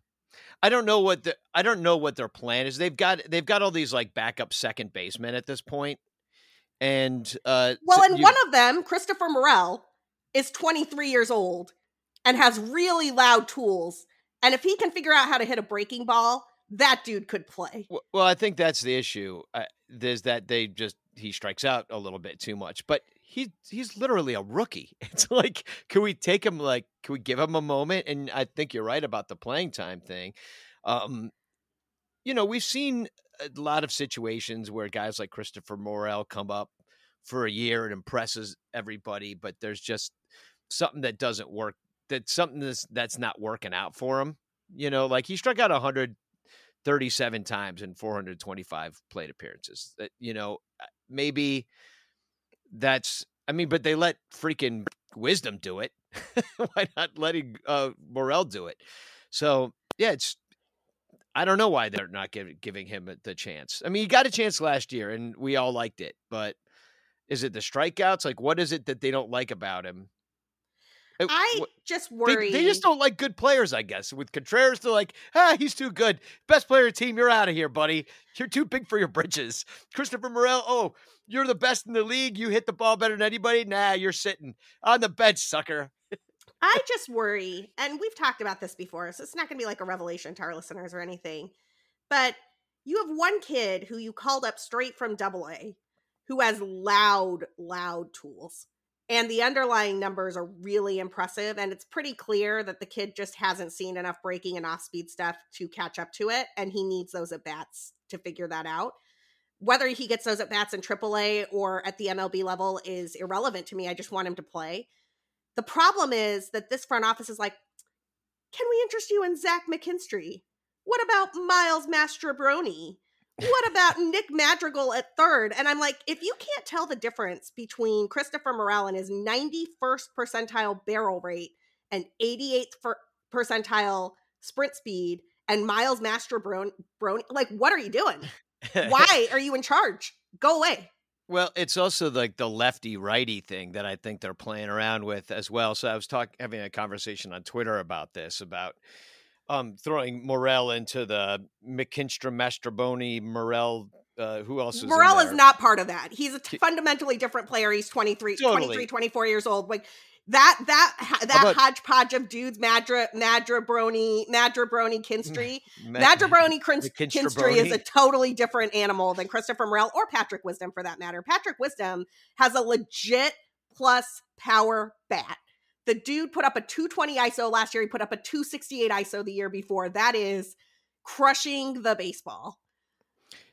I don't know what the I don't know what their plan is. They've got they've got all these like backup second basemen at this. And uh Well, and you- one of them, Christopher Morel, is 23 years old and has really loud tools. And if he can figure out how to hit a breaking ball, that dude could play. Well, I think that's the issue. Uh, there's that they just he strikes out a little bit too much, but he he's literally a rookie. [laughs] It's like, can we take him? Like, can we give him a moment? And I think you're right about the playing time thing. Um, you know, we've seen a lot of situations where guys like Christopher Morel come up for a year and impresses everybody, but there's just something that doesn't work. That something that's that's not working out for him. You know, like he struck out 137 times in 425 plate appearances. That you know, uh, maybe that's. I mean, but they let freaking Wisdom do it. [laughs] Why not letting uh, Morel do it? So yeah, it's. I don't know why they're not giving giving him the chance. I mean, he got a chance last year, and we all liked it. But is it the strikeouts? Like, what is it that they don't like about him? Uh, I just they, worry. they just don't like good players, I guess. With Contreras, they're like, ah, he's too good. Best player of the team, you're out of here, buddy. You're too big for your britches. Christopher Morel, oh, you're the best in the league. You hit the ball better than anybody. Nah, you're sitting on the bench, sucker. I just worry, and we've talked about this before, so it's not going to be like a revelation to our listeners or anything. But you have one kid who you called up straight from Double A, who has loud, loud tools, and the underlying numbers are really impressive. And it's pretty clear that the kid just hasn't seen enough breaking and off speed stuff to catch up to it, and he needs those at bats to figure that out. Whether he gets those at bats in AAA or at the MLB level is irrelevant to me. I just want him to play. The problem is that this front office is like, can we interest you in Zach McKinstry? What about Miles Mastrobuoni? What about Nick Madrigal at third? And I'm like, if you can't tell the difference between Christopher Morel and his 91st percentile barrel rate and 88th percentile sprint speed and Miles Mastrobuoni, like, what are you doing? [laughs] Why are you in charge? Go away. Well, it's also like the lefty righty thing that I think they're playing around with as well. So I was talking having a conversation on Twitter about this about um throwing Morel into the McKinstry Mastrobuoni Morel uh who else is Morel is not part of that. He's a t- fundamentally different player. He's 23, Totally. 23, 24 years old. Like that that that about- hodgepodge of dudes, Madra Madra Brony, Madra Brony [laughs] Kinstry. Ma- Madra Brony [laughs] Kinstry is a totally different animal than Christopher Morel or Patrick Wisdom for that matter. Patrick Wisdom has a legit plus power bat. The dude put up a 220 ISO last year. He put up a 268 ISO the year before. That is crushing the baseball.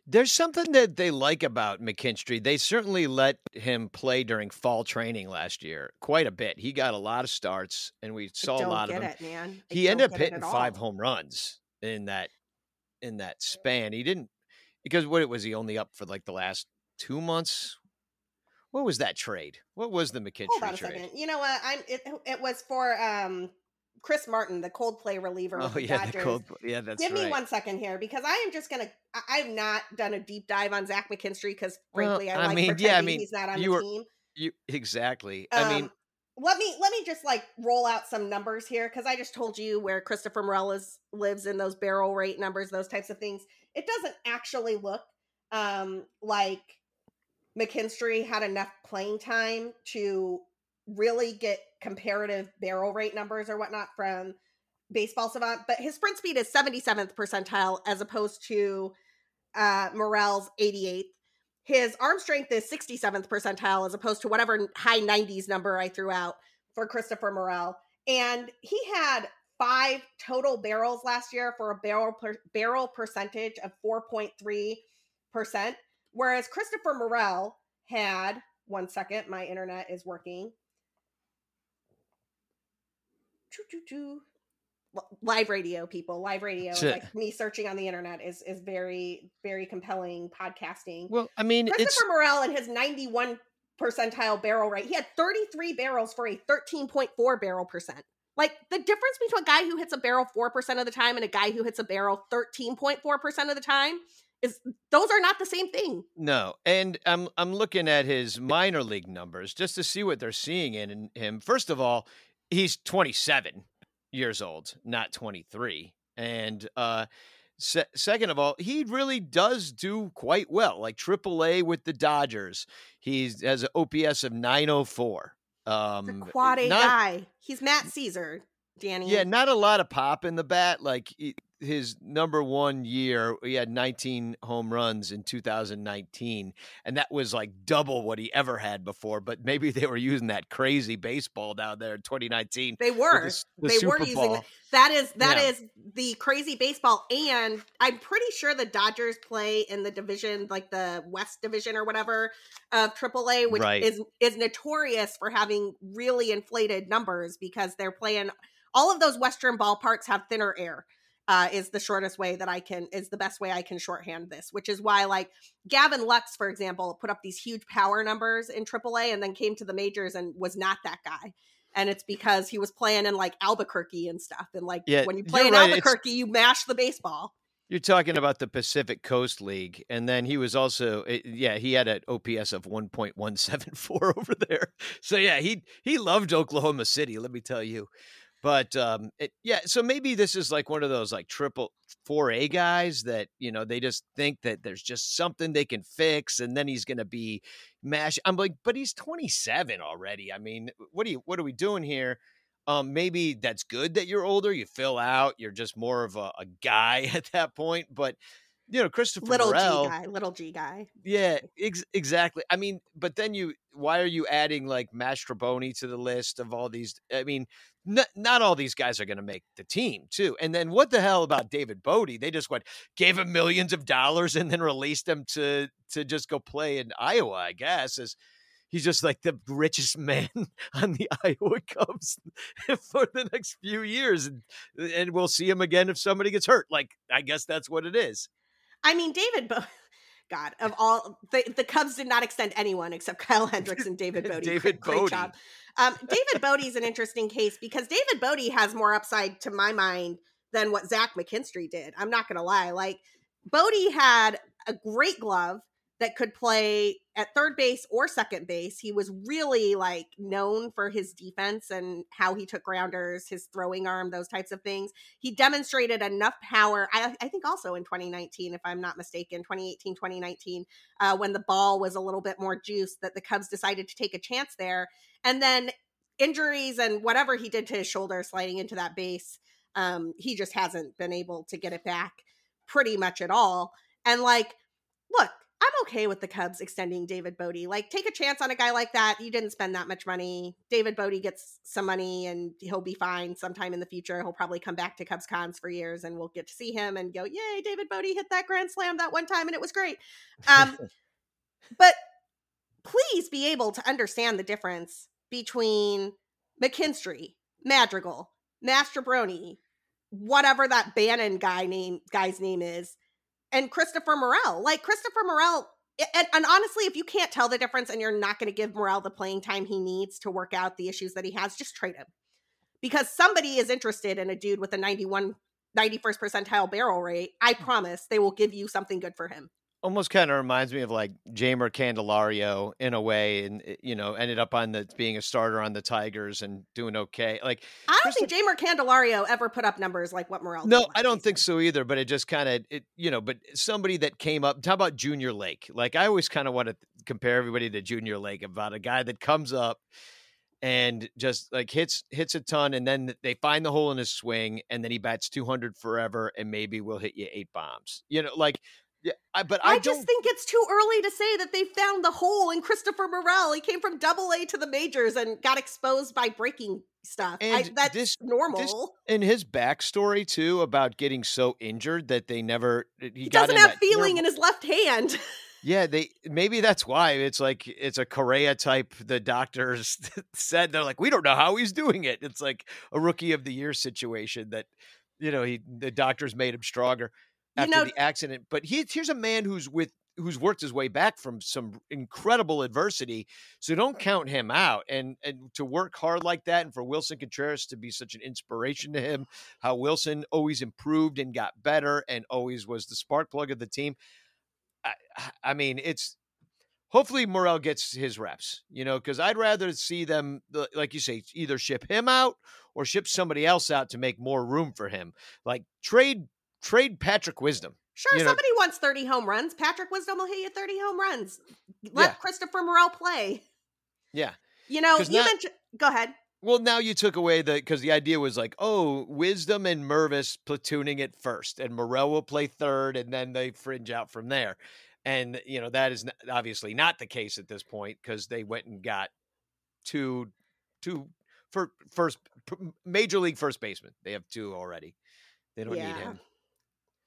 There's something that they like about McKinstry. They certainly let him play during fall training last year quite a bit. He got a lot of starts, and we saw a lot of them. it, man. I He ended up hitting five home runs in that in that span. He didn't because what it was he only up for like the last two months? What was that trade? What was the McKinstry Hold on a trade? second. You know what? I'm. It, it was for um Chris Martin, the Coldplay reliever. Oh the yeah, the Dodgers. cold. Yeah, that's Give right. me one second here because I am just gonna. I- I've not done a deep dive on Zach McKinstry because Well, frankly, I, I like mean, yeah, I mean, he's not on you the were- team. You exactly. I mean, Um, let me let me just like roll out some numbers here because I just told you where Christopher Morel lives in those barrel rate numbers, those types of things. It doesn't actually look um, like McKinstry had enough playing time to really get comparative barrel rate numbers or whatnot from Baseball Savant, but his sprint speed is 77th percentile as opposed to uh, Morel's 88th. His arm strength is 67th percentile as opposed to whatever high 90s number I threw out for Christopher Morel. And he had five total barrels last year for a barrel per, barrel percentage of 4.3%, whereas Christopher Morel had one second, my internet is working. Live radio people live radio. Like me searching on the internet is is very very compelling podcasting. Well i mean christopher morel and his 91 percentile barrel rate he had 33 barrels for a 13.4 barrel percent. Like the difference between a guy who hits a barrel 4% of the time and a guy who hits a barrel 13.4% of the time is those are not the same thing. No. And I'm I'm looking at his minor league numbers just to see what they're seeing in him. First of all, he's 27 years old, not 23. And uh se- second of all, he really does do quite well. Like AAA with the Dodgers. He has an OPS of 904. Um quad A guy. He's Matt Szczur. Danny. Yeah, not a lot of pop in the bat. Like his number one year, he had 19 home runs in 2019, and that was like double what he ever had before. But maybe they were using that crazy baseball down there in 2019. They were. The, the they Super were using Ball. that is that Yeah. is the crazy baseball, and I'm pretty sure the Dodgers play in the division, like the West Division or whatever of AAA, which Right. is is notorious for having really inflated numbers because they're playing. All of those Western ballparks have thinner air. Uh, is the shortest way that I can is the best way I can shorthand this, which is why like Gavin Lux, for example, put up these huge power numbers in AAA and then came to the majors and was not that guy. And it's because he was playing in like Albuquerque and stuff. And like Yeah, when you play in right, it's- Albuquerque, you mash the baseball. You're talking about the Pacific Coast League, and then he was also, eh, yeah, he had an OPS of 1.174 [laughs] over there. So yeah, he he loved Oklahoma City. Let me tell you. But um, it, yeah, so maybe this is like one of those like triple four A guys that you know they just think that there's just something they can fix, and then he's going to be mash. I'm like, but he's 27 already. I mean, what are you? What are we doing here? Um, maybe that's good that you're older. You fill out. You're just more of a, a guy [laughs] at that point. But you know, Christopher Little Morel, G guy, little G guy. yeah, ex- exactly. I mean, but then you, why are you adding like Mastrobuoni to the list of all these? I mean, n- not all these guys are going to make the team, too. And then what the hell about David Bote? They just went gave him millions of dollars and then released him to to just go play in Iowa. I guess as he's just like the richest man [laughs] on the [laughs] Iowa Cubs [laughs] for the next few years, and and we'll see him again if somebody gets hurt. Like I guess that's what it is. I mean, David Bo- [laughs] God, of all the, the Cubs did not extend anyone except Kyle Hendricks and David [laughs] Bote. David great, Bote. job. Um, David Bote's an interesting case because David Bote has more upside to my mind than what Zach McKinstry did. I'm not gonna lie. Like Bote had a great glove that could play at third base or second base. He was really like known for his defense and how he took grounders, his throwing arm, those types of things. He demonstrated enough power. I, I think also in 2019, if I'm not mistaken, 2018, 2019, uh, when the ball was a little bit more juiced, that the Cubs decided to take a chance there. And then injuries and whatever he did to his shoulder sliding into that base, um, he just hasn't been able to get it back pretty much at all. And like, look, I'm okay with the Cubs extending David Bote. Like, take a chance on a guy like that. You didn't spend that much money. David Bote gets some money and he'll be fine sometime in the future. He'll probably come back to Cubs cons for years and we'll get to see him and go, Yay, David Bote hit that grand slam that one time and it was great. Um, but please be able to understand the difference between McKinstry, Madrigal, Mastrobuoni, whatever that Bannon guy name guy's name is, and Christopher Morel. Like Christopher Morel, and, and honestly, if you can't tell the difference and you're not going to give Morel the playing time he needs to work out the issues that he has, just trade him. Because somebody is interested in a dude with a 91 91st percentile barrel rate. I mm. promise they will give you something good for him. Almost kind of reminds me of like Jeimer Candelario in a way, and eh, you know, ended up on the being a starter on the Tigers and doing okay. Like, I don't think Jeimer Candelario ever put up numbers like what Morel. no, I don't think so either. But it just kind of, it, you know, but somebody that came up. Talk about Junior Lake. Like, I always kind of want to compare everybody to Junior Lake about a guy that comes up and just like hits hits a ton, and then they find the hole in his swing, and then he bats two hundred forever, and maybe we'll hit you eight bombs. You know, like. Yeah, I, but I, I, just think it's too early to say that they found the hole in Christopher Morel. He came from Double A to the majors and got exposed by breaking stuff. And I, that's this- normal. and his backstory too about getting so injured that they never he, he doesn't have feeling terrible- in his left hand. Yeah, [laughs] they maybe that's why it's like it's a Correa type. The doctors [laughs] said they're like, we don't know how he's doing it. It's like a rookie of the year situation that you know he the doctors made him stronger after you know, the accident. But he here's a man who's with who's worked his way back from some incredible adversity. So don't count him out. And and to work hard like that, and for Willson Contreras to be such an inspiration to him, how Willson always improved and got better, and always was the spark plug of the team. I, I mean, it's hopefully Morel gets his reps, you know, because I'd rather see them, like you say, either ship him out or ship somebody else out to make more room for him. Like trade trade Patrick Wisdom. Sure, you somebody know, wants 30 home runs. Patrick Wisdom will hit you 30 home runs. Let yeah. Christopher Morel play. Yeah. You know, you mentioned go ahead. Well, now you took away the because the idea was like, oh, Wisdom and Mervis platooning it first, and Morel will play third, and then they fringe out from there. And you know that is obviously not the case at this point because they went and got two, two for first major league first baseman. They have two already. They don't yeah. need him.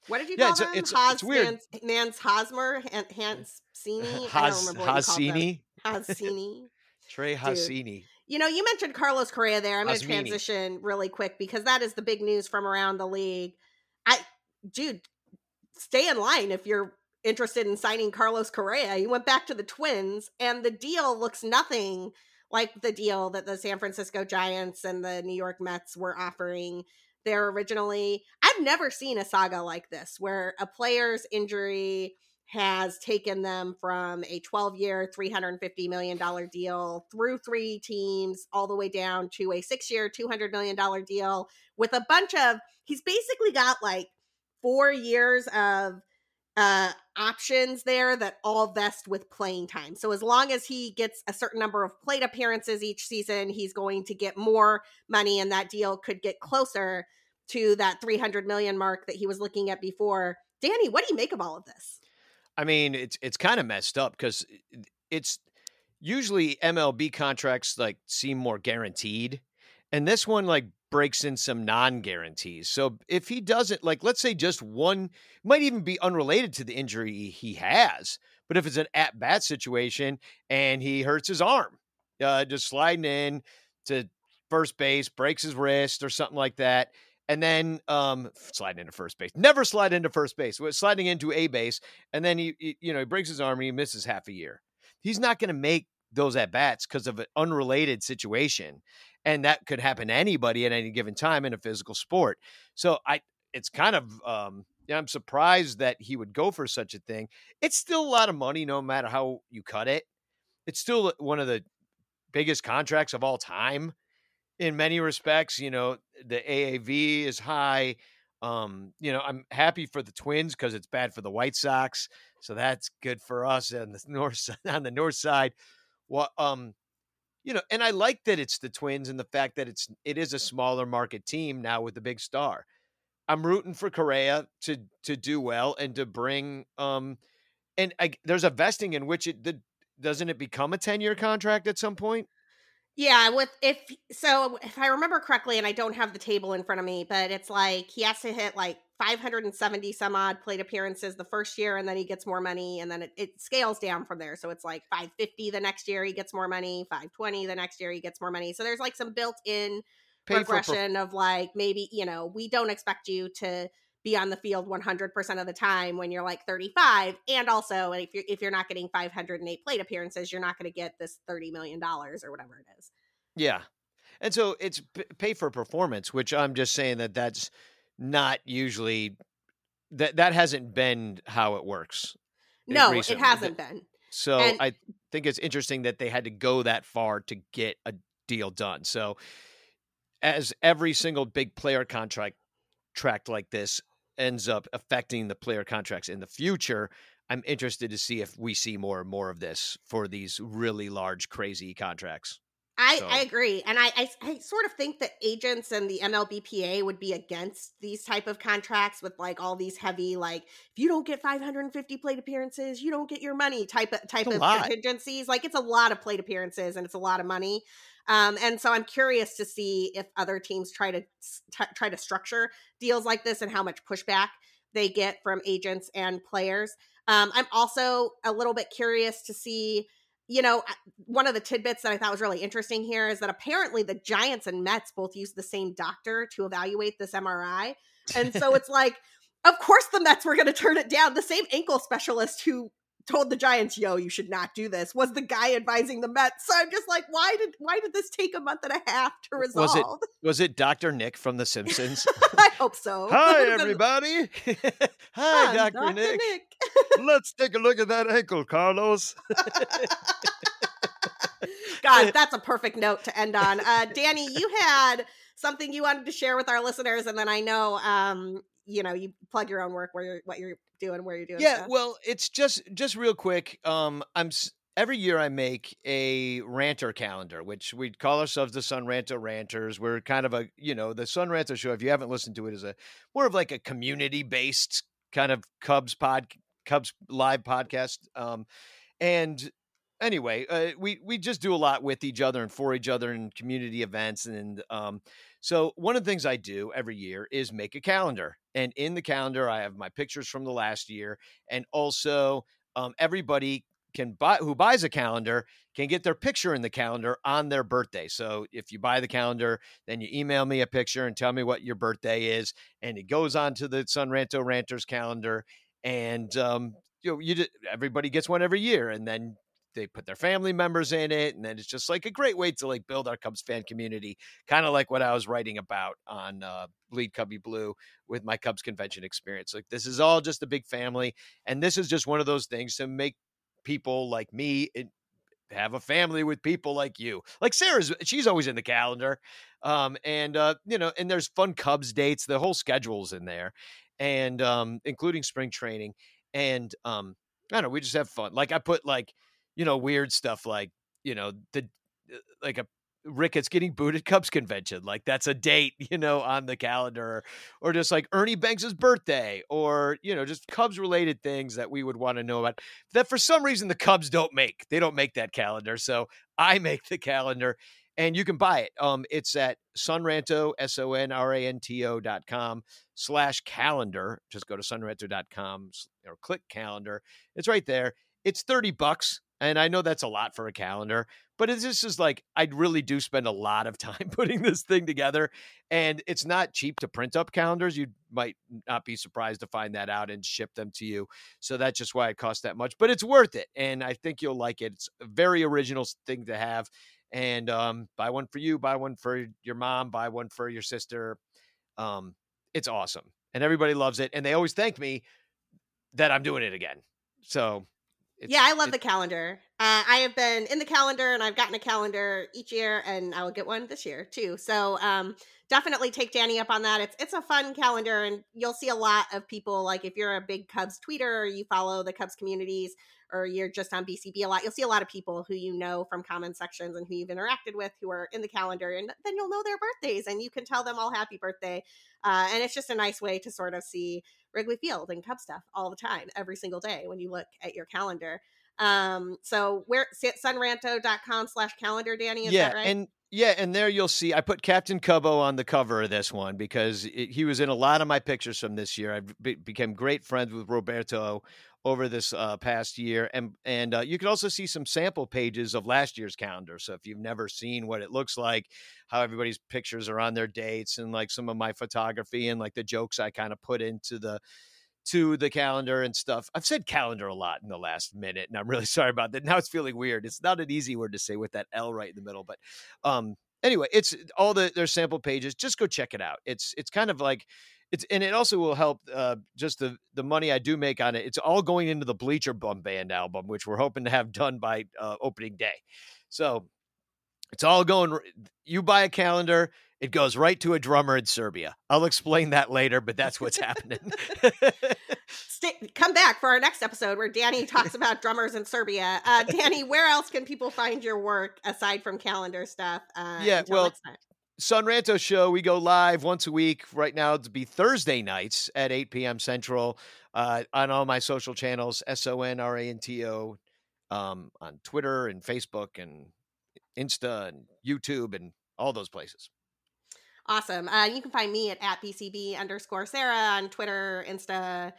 What did you yeah, call it's, them? It's, Haas, it's weird. Mans, Mans Hosmer, Hans Cini. I don't remember what Hasini. Hasini. [laughs] Trey Hasini. You know, you mentioned Carlos Correa there. I'm going to transition really quick because that is the big news from around the league. I, dude, stay in line if you're interested in signing Carlos Correa. He went back to the Twins, and the deal looks nothing like the deal that the San Francisco Giants and the New York Mets were offering there originally. I've never seen a saga like this where a player's injury has taken them from a 12 year, $350 million deal through three teams, all the way down to a six year, $200 million deal with a bunch of, he's basically got like four years of uh options there that all vest with playing time. So as long as he gets a certain number of plate appearances each season, he's going to get more money and that deal could get closer to that 300 million mark that he was looking at before. Danny, what do you make of all of this? I mean, it's it's kind of messed up because it's usually MLB contracts like seem more guaranteed, and this one like breaks in some non-guarantees. So if he doesn't like, let's say just one might even be unrelated to the injury he has, but if it's an at bat situation and he hurts his arm, uh, just sliding in to first base, breaks his wrist or something like that and then um, sliding into first base. Never slide into first base. Sliding into a base, and then he, he you know, he breaks his arm and he misses half a year. He's not going to make those at bats because of an unrelated situation, and that could happen to anybody at any given time in a physical sport. So I, it's kind of, um, I'm surprised that he would go for such a thing. It's still a lot of money, no matter how you cut it. It's still one of the biggest contracts of all time in many respects. You know, the AAV is high. Um, you know, I'm happy for the Twins because it's bad for the White Sox, so that's good for us on the [laughs] north on the north side. Well, um, you know, and I like that it's the Twins and the fact that it's it is a smaller market team now with the big star. I'm rooting for Correa to to do well and to bring um, and I, there's a vesting in which it the, doesn't it become a 10 year contract at some point? Yeah, with if so if I remember correctly and I don't have the table in front of me, but it's like he has to hit like 570 some odd plate appearances the first year and then he gets more money and then it, it scales down from there. So it's like 550 the next year he gets more money, 520 the next year he gets more money. So there's like some built-in progression of like maybe, you know, we don't expect you to be on the field 100% of the time when you're like 35 and also if you're if you're not getting 508 plate appearances you're not going to get this 30 million dollars or whatever it is yeah and so it's pay for performance which i'm just saying that that's not usually that that hasn't been how it works eh, no recently. it hasn't been so and, i think it's interesting that they had to go that far to get a deal done so as every single big player contract tract like this ends up affecting the player contracts in the future, I'm interested to see if we see more and more of this for these really large, crazy contracts. I, so. I agree, and I, I, I sort of think that agents and the MLBPA would be against these type of contracts with like all these heavy like if you don't get 550 plate appearances, you don't get your money type of type of lot. contingencies. Like it's a lot of plate appearances and it's a lot of money. Um, and so I'm curious to see if other teams try to t- try to structure deals like this and how much pushback they get from agents and players. Um, I'm also a little bit curious to see you know, one of the tidbits that I thought was really interesting here is that apparently the Giants and Mets both use the same doctor to evaluate this MRI. And so [laughs] it's like, of course the Mets were going to turn it down. The same ankle specialist who told the Giants, "Yo, you should not do this," was the guy advising the Mets. So I'm just like, why did why did this take a month and a half to resolve? Was it was it Dr. Nick from The Simpsons? [laughs] I hope so. [laughs] Hi [laughs] everybody. Hi, Dr. Dr. Nick. Nick. Let's take a look at that ankle, Carlos. God, that's a perfect note to end on. Uh, Danny, you had something you wanted to share with our listeners, and then I know, um, you know, you plug your own work where you're what you're doing, where you're doing. Yeah, stuff. well, it's just just real quick. Um, I'm every year I make a ranter calendar, which we call ourselves the Son Ranto Ranters. We're kind of a, you know, the Son Ranto show. If you haven't listened to it, is a more of like a community based kind of Cubs pod, Cubs live podcast. Um, and anyway, uh, we we just do a lot with each other and for each other in community events. And um, so one of the things I do every year is make a calendar, and in the calendar I have my pictures from the last year, and also um, everybody can buy who buys a calendar can get their picture in the calendar on their birthday. So if you buy the calendar, then you email me a picture and tell me what your birthday is, and it goes on to the Son Ranto Ranters calendar, and um, you know, you just, everybody gets one every year, and then they put their family members in it and then it's just like a great way to like build our cubs fan community kind of like what i was writing about on uh, bleed cubby blue with my cubs convention experience like this is all just a big family and this is just one of those things to make people like me have a family with people like you like sarah's she's always in the calendar um and uh you know and there's fun cubs dates the whole schedule's in there and um including spring training and um I don't know. We just have fun. Like I put like you know, weird stuff like, you know, the uh, like a Ricketts getting booted Cubs convention. Like that's a date, [laughs] you know, on the calendar, or just like Ernie Banks's birthday, or you know, just Cubs related things that we would want to know about. That for some reason the Cubs don't make. They don't make that calendar, so I [laughs] make the calendar, and you can buy it. Um, it's at Sonranto s o n r a n t o dot com slash calendar. Just go to sonranto dot com or click calendar. It's right there. It's thirty bucks and I know that's a lot for a calendar, but it's just like I really do spend a lot of [laughs] time putting this thing together. And it's not cheap to print up calendars. You might not be surprised to find that out and ship them to you. So that's just why it costs that much, but it's worth it. And I think you'll like it. It's a very original thing to have. And um, buy one for you, buy one for your mom, buy one for your sister. Um, it's awesome. And everybody loves it. And they always thank me that I'm doing it again. So yeah, I love the calendar. Uh, I have been in the calendar and I've gotten a calendar each year and I will get one this year too. So um, definitely take Danny up on that. It's it's a fun calendar and you'll see a lot of people like if you're a big Cubs tweeter or you follow the Cubs communities or you're just on BCB a lot, you'll see a lot of people who you know from comment sections and who you've interacted with who are in the calendar and then you'll know their birthdays and you can tell them all happy birthday. Uh, and it's just a nice way to sort of see Wrigley Field and Cub stuff all the time, every single day when you look at your calendar. Um, so where sonranto.com slash calendar, Danny, is yeah, right? And yeah, and there you'll see I put Captain Cubbo on the cover of this one because it, he was in a lot of my pictures from this year. I be, became great friends with Roberto over this uh, past year, and and uh, you can also see some sample pages of last year's calendar. So if you've never seen what it looks like, how everybody's pictures are on their dates, and like some of my photography and like the jokes I kind of put into the to the calendar and stuff. I've said calendar a lot in the last minute, and I'm really [laughs] sorry about that. Now it's feeling weird. It's not an easy word to say with that L right in the middle, but um, anyway, it's all the their sample pages. Just go check it out. It's it's kind of like it's and it also will help uh, just the the money I do make on it. It's all going into the Bleacher Bum Band album, which we're hoping to have done by uh, opening day. So it's all going. You buy a calendar, it goes right to a drummer in Serbia. I'll explain that later, but that's what's happening. [laughs] Stay, come back for our next episode where Danny talks about drummers in Serbia. Uh, Danny, where else can people find your work aside from calendar stuff? Uh, yeah, well, Son Ranto show. We go live once a week. Right now, to be Thursday nights at 8 p.m. Central uh, on all my social channels, S O N R A N T O, um, on Twitter and Facebook and Insta and YouTube and all those places. Awesome. Uh, you can find me at, at BCB underscore Sarah on Twitter, Insta,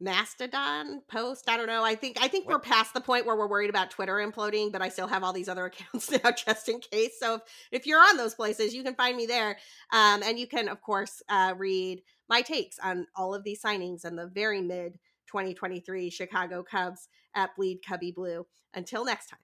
Mastodon post. I don't know. I think I think What? we're past the point where we're worried about Twitter imploding, but I still have all these other [laughs] accounts now just in case. So if, if you're on those places, you can find me there. Um, and you can, of course, uh, read my takes on all of these signings and the very mid 2023 Chicago Cubs at Bleed Cubby Blue. Until next time.